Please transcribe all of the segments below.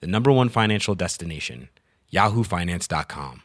the number one financial destination, yahoofinance.com.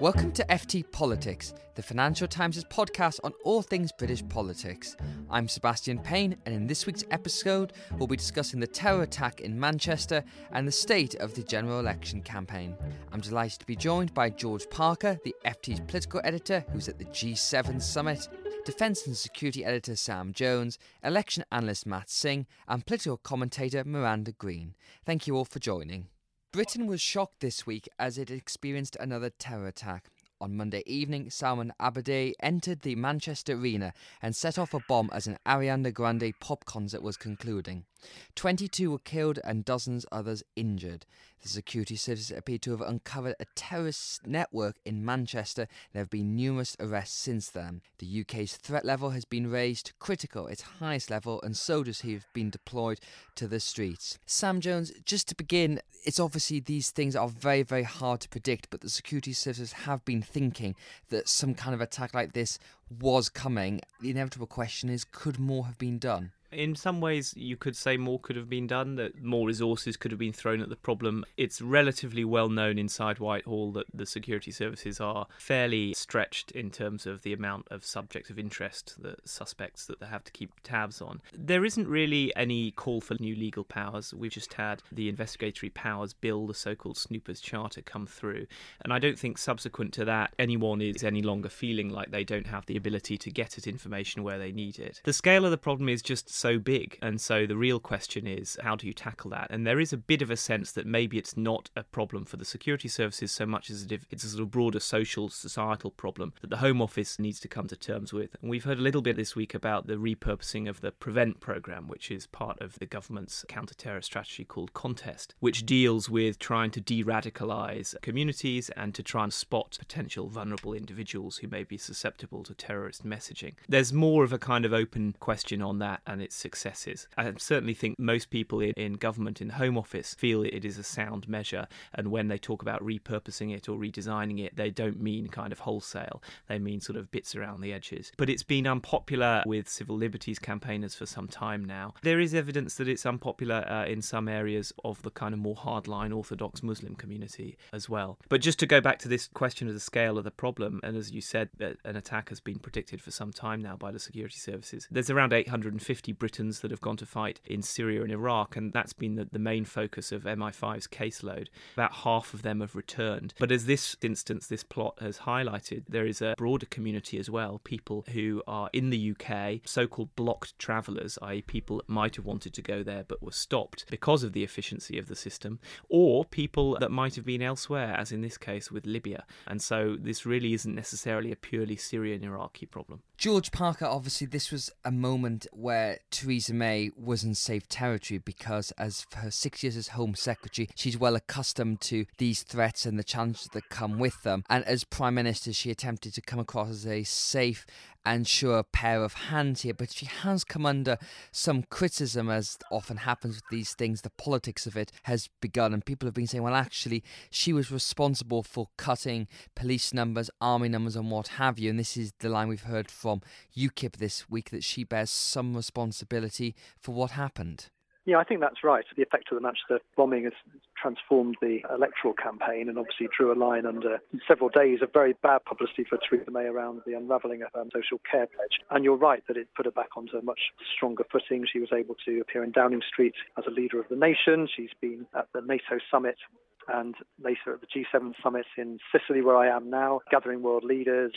Welcome to FT Politics, the Financial Times' podcast on all things British politics. I'm Sebastian Payne, and in this week's episode, we'll be discussing the terror attack in Manchester and the state of the general election campaign. I'm delighted to be joined by George Parker, the FT's political editor, who's at the G7 summit, Defence and Security Editor Sam Jones, election analyst Matt Singh, and political commentator Miranda Green. Thank you all for joining. Britain was shocked this week as it experienced another terror attack. On Monday evening, Salman Abedi entered the Manchester Arena and set off a bomb as an Ariana Grande pop concert was concluding. 22 were killed and dozens others injured. The security services appear to have uncovered a terrorist network in Manchester. There have been numerous arrests since then. The UK's threat level has been raised to critical, its highest level, and soldiers have been deployed to the streets. Sam Jones, just to begin, it's obviously these things are very, very hard to predict, but the security services have been thinking that some kind of attack like this was coming. The inevitable question is could more have been done? In some ways you could say more could have been done that more resources could have been thrown at the problem. It's relatively well known inside whitehall that the security services are fairly stretched in terms of the amount of subjects of interest the suspects that they have to keep tabs on. There isn't really any call for new legal powers. We've just had the investigatory powers bill the so-called snoopers charter come through. And i don't think subsequent to that anyone is any longer feeling like they don't have the ability to get at information where they need it. The scale of the problem is just so big. And so the real question is how do you tackle that? And there is a bit of a sense that maybe it's not a problem for the security services so much as it's a sort of broader social, societal problem that the Home Office needs to come to terms with. And we've heard a little bit this week about the repurposing of the Prevent programme, which is part of the government's counter terror strategy called Contest, which deals with trying to de radicalise communities and to try and spot potential vulnerable individuals who may be susceptible to terrorist messaging. There's more of a kind of open question on that, and its successes. I certainly think most people in, in government, in Home Office, feel it is a sound measure. And when they talk about repurposing it or redesigning it, they don't mean kind of wholesale. They mean sort of bits around the edges. But it's been unpopular with civil liberties campaigners for some time now. There is evidence that it's unpopular uh, in some areas of the kind of more hardline Orthodox Muslim community as well. But just to go back to this question of the scale of the problem, and as you said, an attack has been predicted for some time now by the security services. There's around 850 Britons that have gone to fight in Syria and Iraq, and that's been the, the main focus of MI5's caseload. About half of them have returned. But as this instance, this plot has highlighted, there is a broader community as well people who are in the UK, so called blocked travellers, i.e., people that might have wanted to go there but were stopped because of the efficiency of the system, or people that might have been elsewhere, as in this case with Libya. And so this really isn't necessarily a purely Syrian Iraqi problem. George Parker, obviously, this was a moment where Theresa May was in safe territory because, as for her six years as Home Secretary, she's well accustomed to these threats and the challenges that come with them. And as Prime Minister, she attempted to come across as a safe and sure pair of hands here, but she has come under some criticism, as often happens with these things. The politics of it has begun, and people have been saying, well, actually, she was responsible for cutting police numbers, army numbers, and what have you. And this is the line we've heard from UKIP this week that she bears some responsibility for what happened. Yeah, I think that's right. The effect of the Manchester bombing has transformed the electoral campaign and obviously drew a line under several days of very bad publicity for Theresa May around the unravelling of um, social care pledge. And you're right that it put her back onto a much stronger footing. She was able to appear in Downing Street as a leader of the nation. She's been at the NATO summit and later at the G7 summit in Sicily, where I am now, gathering world leaders,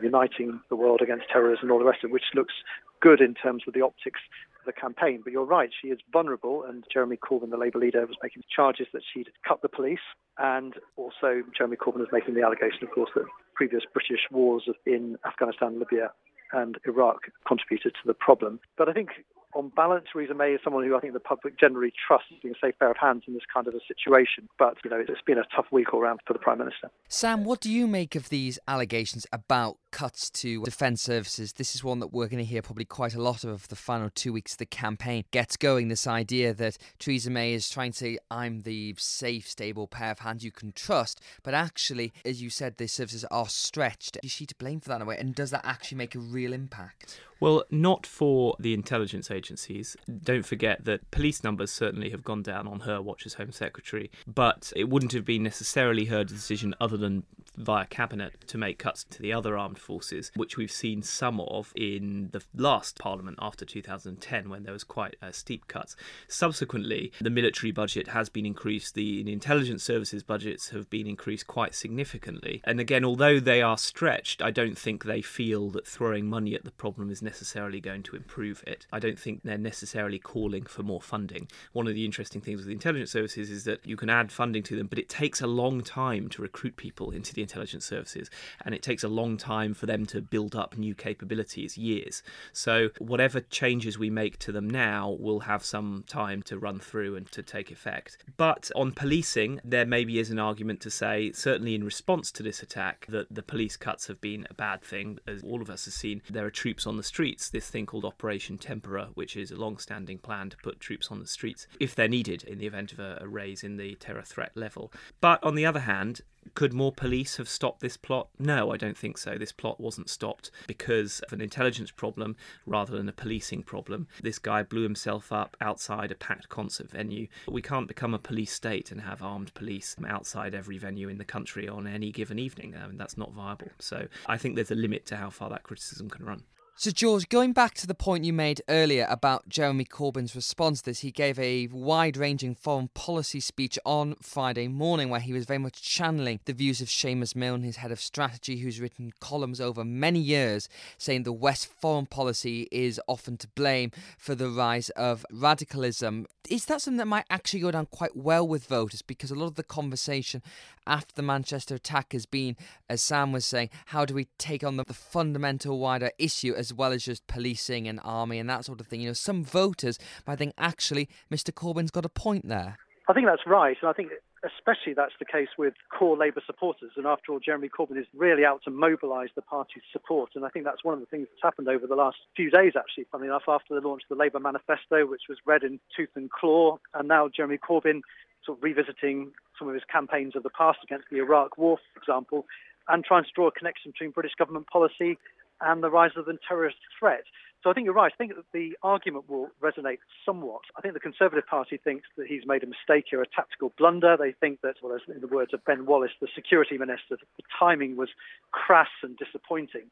uniting the world against terrorism and all the rest of it, which looks good in terms of the optics the campaign. But you're right, she is vulnerable, and Jeremy Corbyn, the Labour leader, was making charges that she'd cut the police, and also Jeremy Corbyn was making the allegation, of course, that previous British wars in Afghanistan Libya and Iraq contributed to the problem. But I think on balance, Theresa May is someone who I think the public generally trusts being a safe pair of hands in this kind of a situation. But, you know, it's been a tough week all round for the Prime Minister. Sam, what do you make of these allegations about cuts to defence services? This is one that we're going to hear probably quite a lot of the final two weeks of the campaign gets going. This idea that Theresa May is trying to say, I'm the safe, stable pair of hands you can trust. But actually, as you said, the services are stretched. Is she to blame for that in a way? And does that actually make a real impact? Well, not for the intelligence agencies. Don't forget that police numbers certainly have gone down on her watch as Home Secretary, but it wouldn't have been necessarily her decision other than via cabinet to make cuts to the other armed forces, which we've seen some of in the last parliament after 2010 when there was quite uh, steep cuts. Subsequently, the military budget has been increased, the, the intelligence services budgets have been increased quite significantly. And again, although they are stretched, I don't think they feel that throwing money at the problem is necessarily going to improve it. I don't think they're necessarily calling for more funding. One of the interesting things with the intelligence services is that you can add funding to them, but it takes a long time to recruit people into the intelligence services, and it takes a long time for them to build up new capabilities, years. So, whatever changes we make to them now will have some time to run through and to take effect. But on policing, there maybe is an argument to say, certainly in response to this attack, that the police cuts have been a bad thing. As all of us have seen, there are troops on the streets this thing called Operation Temperer, which is a long standing plan to put troops on the streets if they're needed in the event of a, a raise in the terror threat level. But on the other hand, could more police have stopped this plot? No, I don't think so. This plot wasn't stopped because of an intelligence problem rather than a policing problem. This guy blew himself up outside a packed concert venue. We can't become a police state and have armed police outside every venue in the country on any given evening. I mean, that's not viable. So I think there's a limit to how far that criticism can run. So, George, going back to the point you made earlier about Jeremy Corbyn's response to this, he gave a wide ranging foreign policy speech on Friday morning where he was very much channeling the views of Seumas Milne, his head of strategy, who's written columns over many years saying the West foreign policy is often to blame for the rise of radicalism. Is that something that might actually go down quite well with voters? Because a lot of the conversation after the Manchester attack has been, as Sam was saying, how do we take on the, fundamental wider issue as well as just policing and army and that sort of thing. You know, some voters might think actually Mr. Corbyn's got a point there. I think that's right, and I think especially that's the case with core Labour supporters. And after all, Jeremy Corbyn is really out to mobilise the party's support. And I think that's one of the things that's happened over the last few days, actually, funnily enough, after the launch of the Labour manifesto, which was red in tooth and claw. And now Jeremy Corbyn sort of revisiting some of his campaigns of the past against the Iraq war, for example, and trying to draw a connection between British government policy and the rise of the terrorist threat. So I think you're right. I think that the argument will resonate somewhat. I think the Conservative Party thinks that he's made a mistake here, a tactical blunder. They think that, well, as in the words of Ben Wallace, the security minister, the timing was crass and disappointing.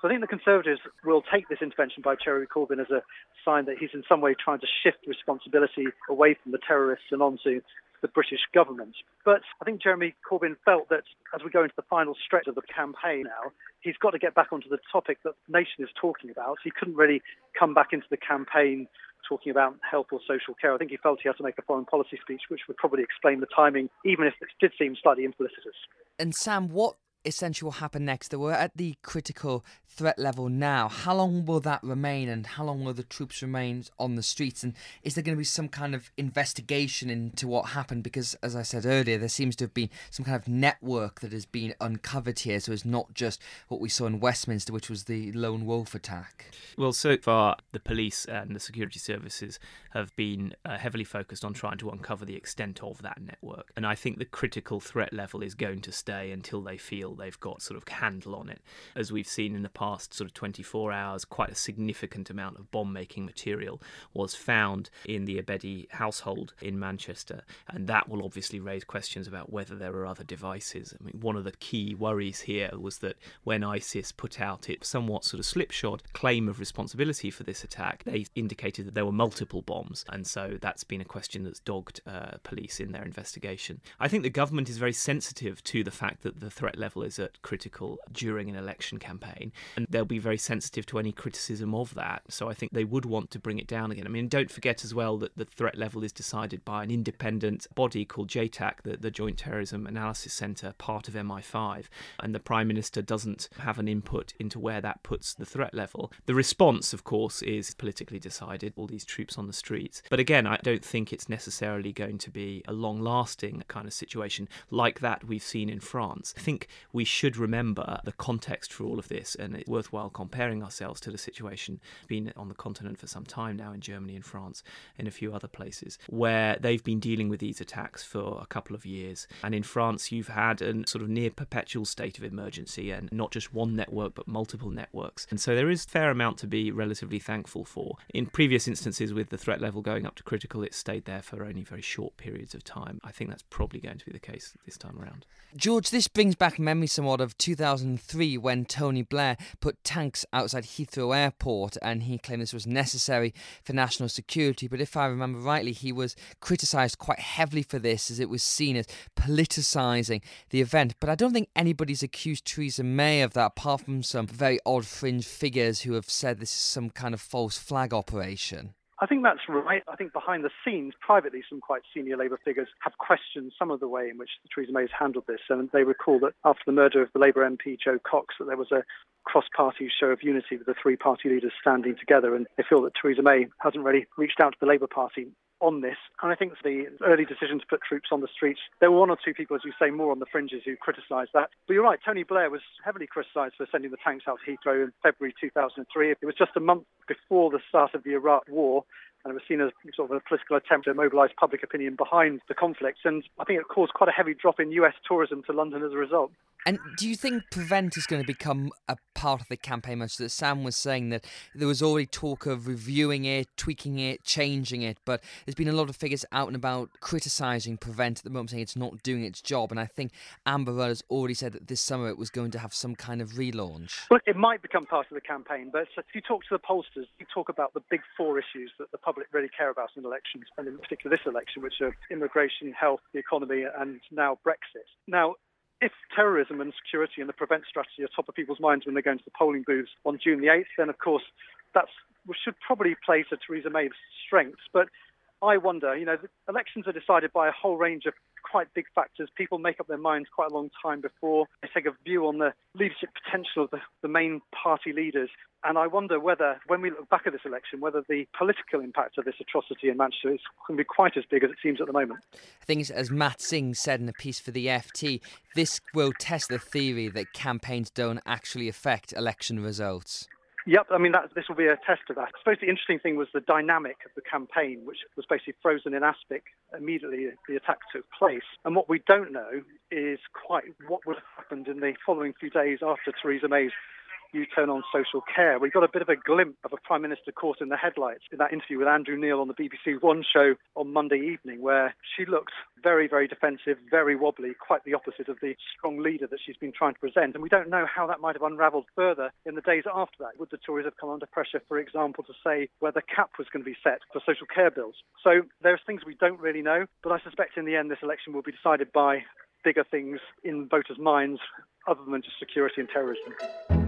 So I think the Conservatives will take this intervention by Jeremy Corbyn as a sign that he's in some way trying to shift responsibility away from the terrorists and onto the British government. But I think Jeremy Corbyn felt that as we go into the final stretch of the campaign now, he's got to get back onto the topic that the nation is talking about. He couldn't really come back into the campaign talking about health or social care. I think he felt he had to make a foreign policy speech, which would probably explain the timing, even if it did seem slightly implicitous. And Sam, what essentially will happen next? That We're at the critical threat level now. How long will that remain, and how long will the troops remain on the streets? And is there going to be some kind of investigation into what happened? Because, as I said earlier, there seems to have been some kind of network that has been uncovered here. So it's not just what we saw in Westminster, which was the lone wolf attack. Well, so far, the police and the security services have been uh, heavily focused on trying to uncover the extent of that network. And I think the critical threat level is going to stay until they feel they've got sort of handle on it. As we've seen in the past sort of 24 hours, quite a significant amount of bomb making material was found in the Abedi household in Manchester. And that will obviously raise questions about whether there are other devices. I mean, one of the key worries here was that when ISIS put out its somewhat sort of slipshod claim of responsibility for this attack, they indicated that there were multiple bombs. And so that's been a question that's dogged uh, police in their investigation. I think the government is very sensitive to the fact that the threat level is at critical during an election campaign, and they'll be very sensitive to any criticism of that. So I think they would want to bring it down again. I mean, don't forget as well that the threat level is decided by an independent body called JTAC, the, the Joint Terrorism Analysis Centre, part of MI5, and the Prime Minister doesn't have an input into where that puts the threat level. The response, of course, is politically decided, all these troops on the streets. But again, I don't think it's necessarily going to be a long lasting kind of situation like that we've seen in France. I think we should remember the context for all of this, and it's worthwhile comparing ourselves to the situation been on the continent for some time now in Germany and France and a few other places where they've been dealing with these attacks for a couple of years. And in France, you've had a sort of near perpetual state of emergency and not just one network but multiple networks. And so there is a fair amount to be relatively thankful for. In previous instances with the threat level going up to critical, it stayed there for only very short periods of time. I think that's probably going to be the case this time around. George, this brings back memory somewhat of 2003 when Tony Blair put tanks outside Heathrow Airport and he claimed this was necessary for national security. But if I remember rightly, he was criticised quite heavily for this as it was seen as politicising the event. But I don't think anybody's accused Theresa May of that, apart from some very odd fringe figures who have said this is some kind of false flag operation. I think that's right. I think behind the scenes, privately, some quite senior Labour figures have questioned some of the way in which Theresa May has handled this. And they recall that after the murder of the Labour MP Jo Cox, that there was a cross-party show of unity with the three party leaders standing together. And they feel that Theresa May hasn't really reached out to the Labour Party on this. And I think the early decision to put troops on the streets, there were one or two people, as you say, more on the fringes who criticised that. But you're right, Tony Blair was heavily criticised for sending the tanks out to Heathrow in February 2003. It was just a month before the start of the Iraq War and it was seen as sort of a political attempt to mobilise public opinion behind the conflict. And I think it caused quite a heavy drop in US tourism to London as a result. And do you think Prevent is going to become a part of the campaign? Much that Sam was saying that there was already talk of reviewing it, tweaking it, changing it, but there's been a lot of figures out and about criticising Prevent at the moment, saying it's not doing its job. And I think Amber Rudd has already said that this summer it was going to have some kind of relaunch. Well, it might become part of the campaign, but if you talk to the pollsters, you talk about the big four issues that the public really care about in elections, and in particular this election, which are immigration, health, the economy, and now Brexit. Now, if terrorism and security and the prevent strategy are top of people's minds when they go into the polling booths on June the 8th, then of course that should probably play to Theresa May's strengths. But I wonder, you know, elections are decided by a whole range of quite big factors. People make up their minds quite a long time before they take a view on the leadership potential of the, the main party leaders. And I wonder whether, when we look back at this election, whether the political impact of this atrocity in Manchester is going to be quite as big as it seems at the moment. I think, as Matt Singh said in a piece for the FT, this will test the theory that campaigns don't actually affect election results. Yep, I mean, that, this will be a test of that. I suppose the interesting thing was the dynamic of the campaign, which was basically frozen in aspic immediately the attack took place. And what we don't know is quite what would have happened in the following few days after Theresa May's you turn on social care. We got a bit of a glimpse of a Prime Minister caught in the headlights in that interview with Andrew Neil on the BBC One show on Monday evening, where she looked very, very defensive, very wobbly, quite the opposite of the strong leader that she's been trying to present. And we don't know how that might have unravelled further in the days after that. Would the Tories have come under pressure, for example, to say where the cap was going to be set for social care bills? So there's things we don't really know, but I suspect in the end this election will be decided by bigger things in voters' minds other than just security and terrorism.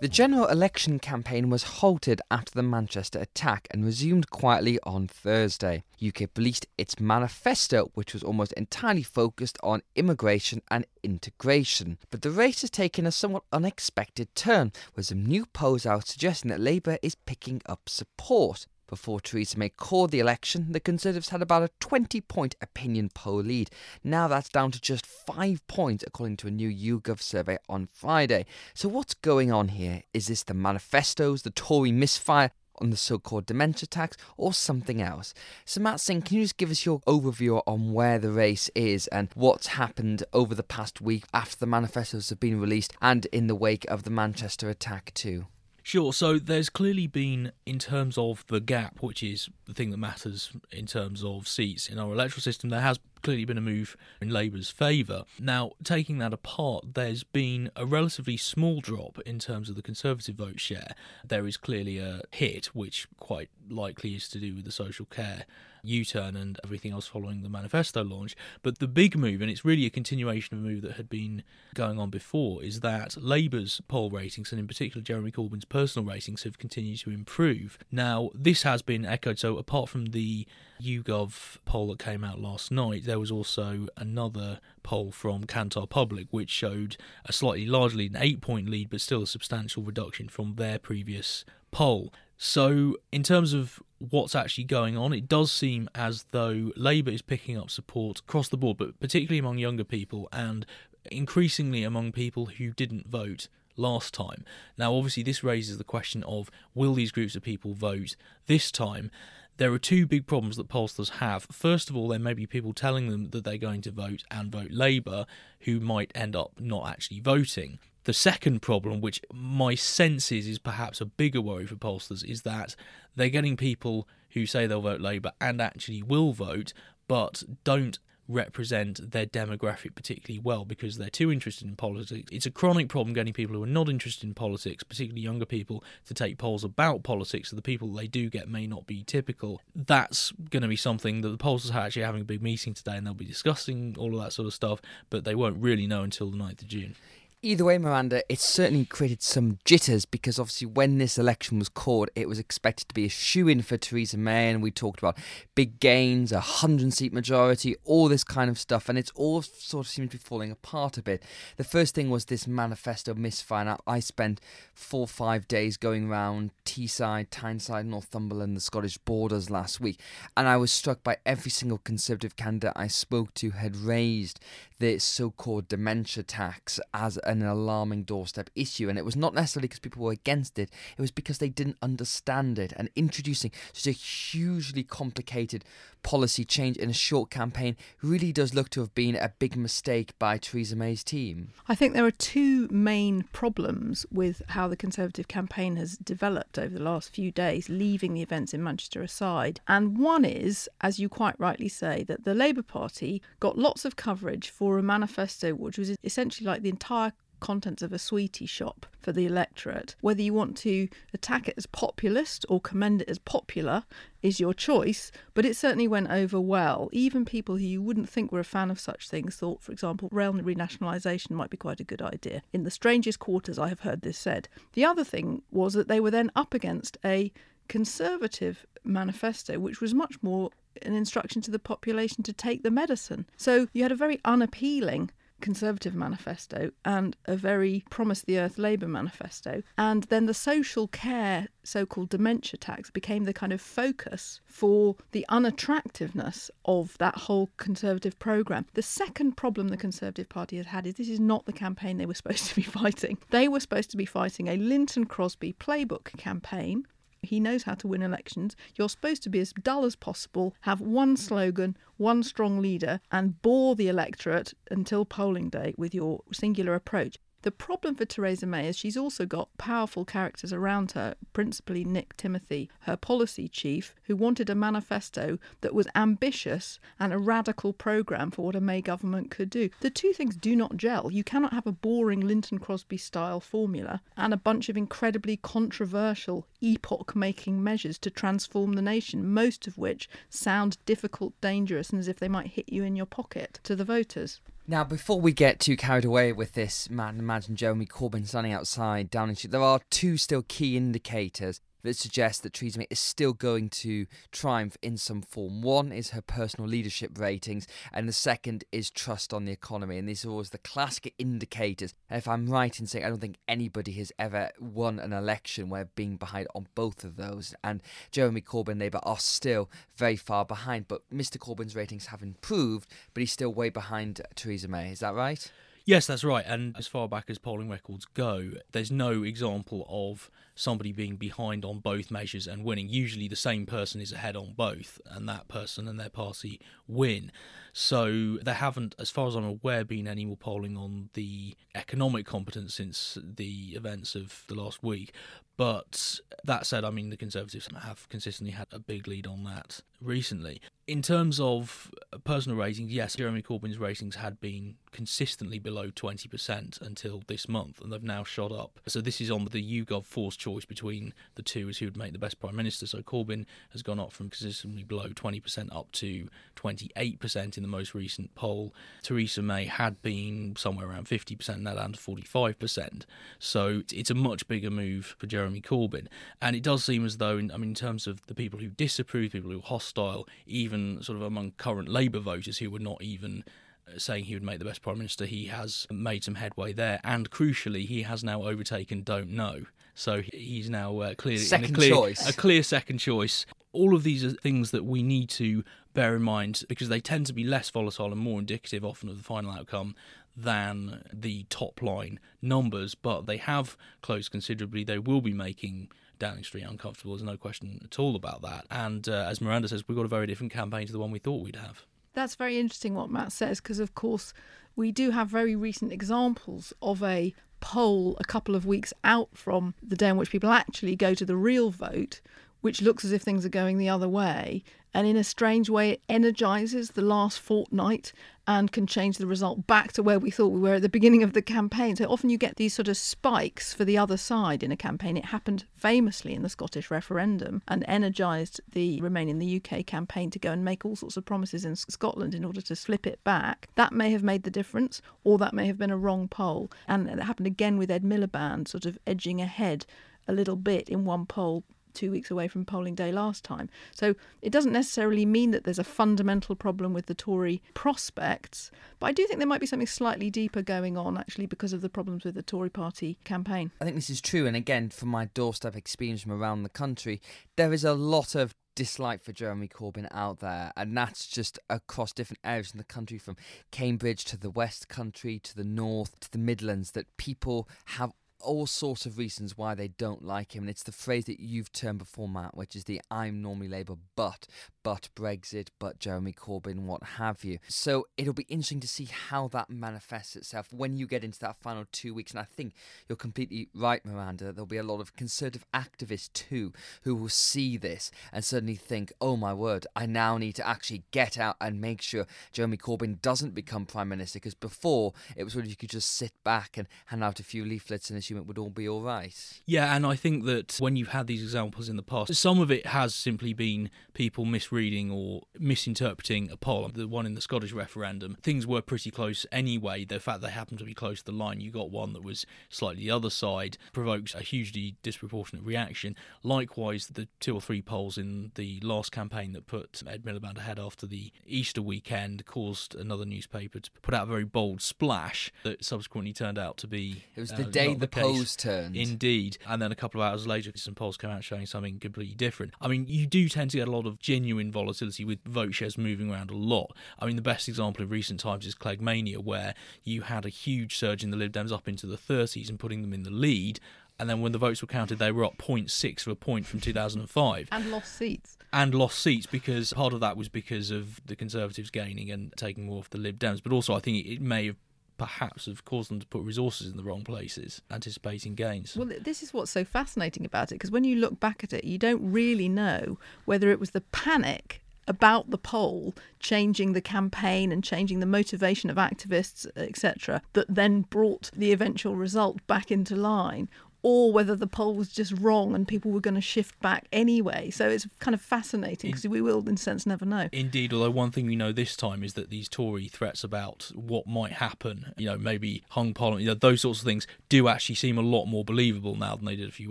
The general election campaign was halted after the Manchester attack and resumed quietly on Thursday. UKIP released its manifesto, which was almost entirely focused on immigration and integration. But the race has taken a somewhat unexpected turn, with some new polls out suggesting that Labour is picking up support. Before Theresa May called the election, the Conservatives had about a 20 point opinion poll lead. Now that's down to just 5 points, according to a new YouGov survey on Friday. So, what's going on here? Is this the manifestos, the Tory misfire? On the so called dementia tax or something else. So, Matt Singh, can you just give us your overview on where the race is and what's happened over the past week after the manifestos have been released and in the wake of the Manchester attack, too? Sure. So there's clearly been, in terms of the gap, which is the thing that matters in terms of seats in our electoral system, there has clearly been a move in Labour's favour. Now, taking that apart, there's been a relatively small drop in terms of the Conservative vote share. There is clearly a hit, which quite likely is to do with the social care U turn and everything else following the manifesto launch. But the big move, and it's really a continuation of a move that had been going on before, is that Labour's poll ratings, and in particular Jeremy Corbyn's personal ratings, have continued to improve. Now, this has been echoed. So, apart from the YouGov poll that came out last night, there was also another poll from Kantar Public which showed a slightly larger lead, an eight point lead, but still a substantial reduction from their previous poll. So, in terms of what's actually going on, it does seem as though Labour is picking up support across the board, but particularly among younger people and increasingly among people who didn't vote last time. Now, obviously, this raises the question of will these groups of people vote this time? There are two big problems that pollsters have. First of all, there may be people telling them that they're going to vote and vote Labour who might end up not actually voting. The second problem, which my sense is is perhaps a bigger worry for pollsters, is that they're getting people who say they'll vote Labour and actually will vote, but don't represent their demographic particularly well because they're too interested in politics. It's a chronic problem getting people who are not interested in politics, particularly younger people, to take polls about politics. So the people they do get may not be typical. That's going to be something that the pollsters are actually having a big meeting today and they'll be discussing all of that sort of stuff, but they won't really know until the 9th of June. Either way, Miranda, it certainly created some jitters because obviously when this election was called, it was expected to be a shoo in for Theresa May, and we talked about big gains, a hundred seat majority, all this kind of stuff, and it's all sort of seems to be falling apart a bit. The first thing was this manifesto misfire. I spent four five days going around Teesside, Tyneside, Northumberland, the Scottish borders last week, and I was struck by every single Conservative candidate I spoke to had raised the so called dementia tax as an alarming doorstep issue. And it was not necessarily because people were against it, it was because they didn't understand it. And introducing such a hugely complicated policy change in a short campaign really does look to have been a big mistake by Theresa May's team. I think there are two main problems with how the Conservative campaign has developed over the last few days, leaving the events in Manchester aside. And one is, as you quite rightly say, that the Labour Party got lots of coverage for a manifesto which was essentially like the entire contents of a sweetie shop for the electorate. Whether you want to attack it as populist or commend it as popular is your choice, but it certainly went over well. Even people who you wouldn't think were a fan of such things thought, for example, rail renationalisation might be quite a good idea. In the strangest quarters, I have heard this said. The other thing was that they were then up against a conservative manifesto, which was much more an instruction to the population to take the medicine. So you had a very unappealing Conservative manifesto and a very Promise the Earth Labour manifesto. And then the social care, so called dementia tax, became the kind of focus for the unattractiveness of that whole Conservative programme. The second problem the Conservative Party has had is this is not the campaign they were supposed to be fighting. They were supposed to be fighting a Lynton Crosby playbook campaign he knows how to win elections. You're supposed to be as dull as possible, have one slogan, one strong leader, and bore the electorate until polling day with your singular approach. The problem for Theresa May is she's also got powerful characters around her, principally Nick Timothy, her policy chief, who wanted a manifesto that was ambitious and a radical programme for what a May government could do. The two things do not gel. You cannot have a boring Lynton Crosby style formula and a bunch of incredibly controversial, epoch making measures to transform the nation, most of which sound difficult, dangerous, and as if they might hit you in your pocket to the voters. Now, before we get too carried away with this, man, imagine Jeremy Corbyn standing outside Downing Street. There are two still key indicators that suggests that Theresa May is still going to triumph in some form. One is her personal leadership ratings, and the second is trust on the economy. And these are always the classic indicators. If I'm right in saying I don't think anybody has ever won an election where being behind on both of those, and Jeremy Corbyn Labour are still very far behind. But Mr. Corbyn's ratings have improved, but he's still way behind Theresa May. Is that right? Yes, that's right. And as far back as polling records go, there's no example of somebody being behind on both measures and winning. Usually the same person is ahead on both, and that person and their party win. So there haven't, as far as I'm aware, been any more polling on the economic competence since the events of the last week. But that said, I mean, the Conservatives have consistently had a big lead on that recently. In terms of personal ratings, yes, Jeremy Corbyn's ratings had been consistently below 20% until this month, and they've now shot up. So this is on the YouGov force choice between the two as who would make the best prime minister. So Corbyn has gone up from consistently below 20% up to 28% in the most recent poll. Theresa May had been somewhere around 50%, now down to 45%. So it's a much bigger move for Jeremy Corbyn. And it does seem as though, in, I mean, in terms of the people who disapprove, people who are hostile, even sort of among current Labour voters who were not even uh, saying he would make the best prime minister, he has made some headway there, and crucially, he has now overtaken Don't Know. So he's now uh, clearly Second a clear, choice. a clear second choice. All of these are things that we need to bear in mind because they tend to be less volatile and more indicative often of the final outcome than the top line numbers, but they have closed considerably. They will be making Downing Street uncomfortable. There's no question at all about that. And uh, as Miranda says, we've got a very different campaign to the one we thought we'd have. That's very interesting what Matt says because, of course, we do have very recent examples of a poll a couple of weeks out from the day on which people actually go to the real vote, which looks as if things are going the other way. And in a strange way, it energizes the last fortnight and can change the result back to where we thought we were at the beginning of the campaign. So often you get these sort of spikes for the other side in a campaign. It happened famously in the Scottish referendum and energized the Remain in the UK campaign to go and make all sorts of promises in Scotland in order to flip it back. That may have made the difference, or that may have been a wrong poll. And it happened again with Ed Miliband sort of edging ahead a little bit in one poll two weeks away from polling day last time. So it doesn't necessarily mean that there's a fundamental problem with the Tory prospects, but I do think there might be something slightly deeper going on actually because of the problems with the Tory party campaign. I think this is true, and again, from my doorstep experience from around the country, there is a lot of dislike for Jeremy Corbyn out there, and that's just across different areas in the country, from Cambridge to the West Country to the North to the Midlands, that people have all sorts of reasons why they don't like him. And it's the phrase that you've termed before, Matt, which is the I'm normally Labour, but, but Brexit, but Jeremy Corbyn, what have you. So it'll be interesting to see how that manifests itself when you get into that final two weeks. And I think you're completely right, Miranda. There'll be a lot of conservative activists too who will see this and suddenly think, oh my word, I now need to actually get out and make sure Jeremy Corbyn doesn't become Prime Minister. Because before, it was sort you could just sit back and hand out a few leaflets and assume it would all be all right. Yeah, and I think that when you've had these examples in the past, some of it has simply been people misreading or misinterpreting a poll. The one in the Scottish referendum, things were pretty close anyway. The fact they happened to be close to the line, you got one that was slightly the other side, provokes a hugely disproportionate reaction. Likewise, the two or three polls in the last campaign that put Ed Miliband ahead after the Easter weekend caused another newspaper to put out a very bold splash that subsequently turned out to be. It was the uh, day the case. polls turned. Indeed. And then a couple of hours later, some polls came out showing something completely different. I mean, you do tend to get a lot of genuine volatility with vote shares moving around a lot. I mean, the best example of recent times is Cleggmania, where you had a huge surge in the Lib Dems up into the 30s and putting them in the lead. And then when the votes were counted, they were up 0.6 of a point from 2005 And lost seats. and lost seats because part of that was because of the Conservatives gaining and taking more off the Lib Dems. But also, I think it may have perhaps have caused them to put resources in the wrong places, anticipating gains. Well, this is what's so fascinating about it because when you look back at it, you don't really know whether it was the panic about the poll changing the campaign and changing the motivation of activists, etc., that then brought the eventual result back into line. Or whether the poll was just wrong and people were going to shift back anyway. So it's kind of fascinating because we will, in a sense, never know. Indeed, although one thing we know this time is that these Tory threats about what might happen, you know, maybe hung parliament, you know, those sorts of things do actually seem a lot more believable now than they did a few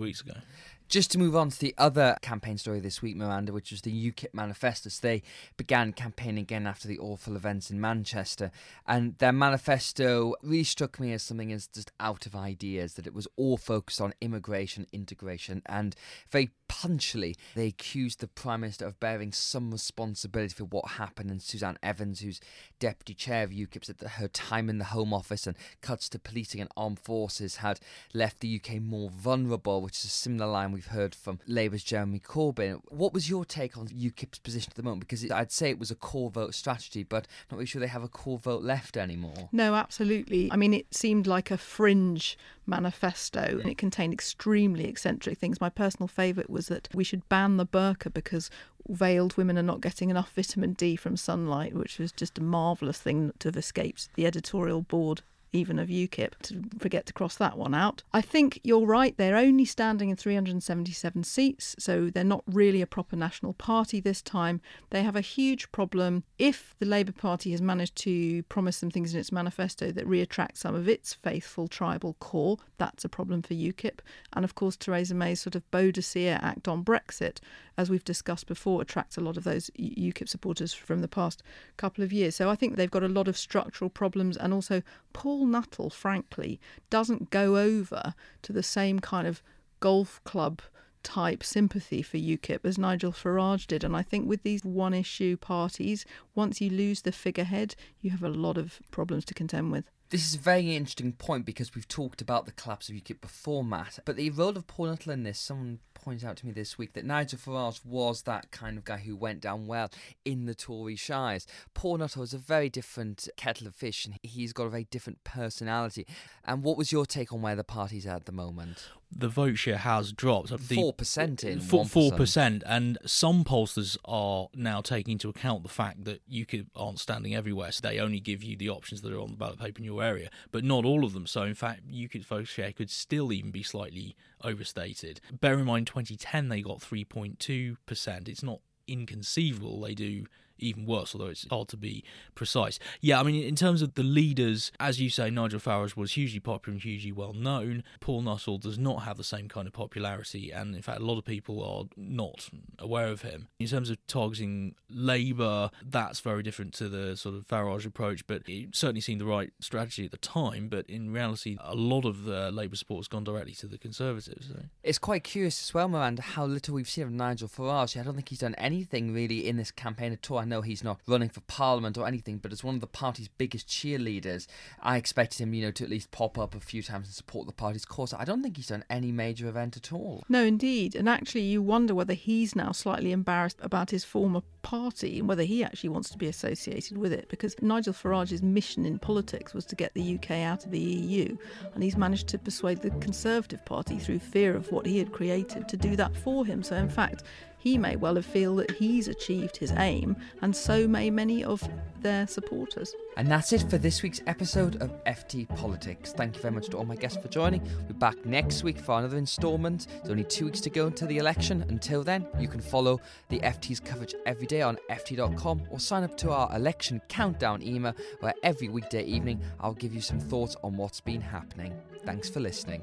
weeks ago. Just to move on to the other campaign story this week, Miranda, which was the UKIP manifesto. So they began campaigning again after the awful events in Manchester. And their manifesto really struck me as something as just out of ideas, that it was all focused on immigration, integration, and very hunchily, they accused the Prime Minister of bearing some responsibility for what happened. And Suzanne Evans, who's deputy chair of UKIP, said that her time in the Home Office and cuts to policing and armed forces had left the UK more vulnerable, which is a similar line we've heard from Labour's Jeremy Corbyn. What was your take on UKIP's position at the moment? Because I'd say it was a core vote strategy, but not really sure they have a core vote left anymore. No, absolutely. I mean, it seemed like a fringe manifesto and it contained extremely eccentric things. My personal favourite was that we should ban the burqa because veiled women are not getting enough vitamin D from sunlight, which was just a marvellous thing to have escaped the editorial board even of UKIP, to forget to cross that one out. I think you're right, they're only standing in 377 seats, so they're not really a proper national party this time. They have a huge problem if the Labour Party has managed to promise some things in its manifesto that reattract some of its faithful tribal core. That's a problem for UKIP. And of course, Theresa May's sort of Boadicea Act on Brexit, as we've discussed before, attracts a lot of those UKIP supporters from the past couple of years. So I think they've got a lot of structural problems and also Paul Nuttall, frankly, doesn't go over to the same kind of golf club type sympathy for UKIP as Nigel Farage did. And I think with these one issue parties, once you lose the figurehead, you have a lot of problems to contend with. This is a very interesting point because we've talked about the collapse of UKIP before, Matt. But the role of Paul Nuttall in this, someone pointed out to me this week that Nigel Farage was that kind of guy who went down well in the Tory shires. Paul Nuttall is a very different kettle of fish and he's got a very different personality. And what was your take on where the party's at the moment? The vote share has dropped. Four percent in four percent, and some pollsters are now taking into account the fact that UKIP aren't standing everywhere, so they only give you the options that are on the ballot paper in your area, but not all of them. So in fact, UKIP's vote share could still even be slightly overstated. Bear in mind, 2010 they got 3.2 percent. It's not inconceivable they do even worse, although it's hard to be precise. Yeah, I mean, in terms of the leaders, as you say, Nigel Farage was hugely popular and hugely well known. Paul Nuttall does not have the same kind of popularity, and in fact, a lot of people are not aware of him. In terms of targeting Labour, that's very different to the sort of Farage approach, but it certainly seemed the right strategy at the time. But in reality, a lot of the Labour support has gone directly to the Conservatives. So. It's quite curious as well, Miranda, how little we've seen of Nigel Farage. I don't think he's done anything really in this campaign at all. I know he's not running for parliament or anything, but as one of the party's biggest cheerleaders, I expected him, you know, to at least pop up a few times and support the party's cause. I don't think he's done any major event at all. No, indeed. And actually, you wonder whether he's now slightly embarrassed about his former party and whether he actually wants to be associated with it because Nigel Farage's mission in politics was to get the UK out of the EU and he's managed to persuade the Conservative Party through fear of what he had created to do that for him. So, in fact, he may well have feel that he's achieved his aim, and so may many of their supporters. And that's it for this week's episode of FT Politics. Thank you very much to all my guests for joining. We're back next week for another instalment. There's only two weeks to go until the election. Until then, you can follow the FT's coverage every day on FT.com or sign up to our election countdown email where every weekday evening I'll give you some thoughts on what's been happening. Thanks for listening.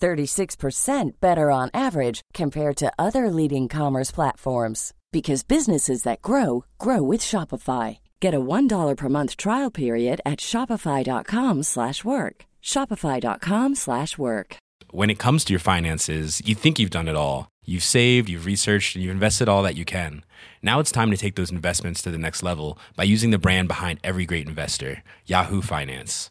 36% better on average compared to other leading commerce platforms because businesses that grow grow with Shopify. Get a $1 per month trial period at shopify.com/work. shopify.com/work. When it comes to your finances, you think you've done it all. You've saved, you've researched, and you've invested all that you can. Now it's time to take those investments to the next level by using the brand behind every great investor, Yahoo Finance.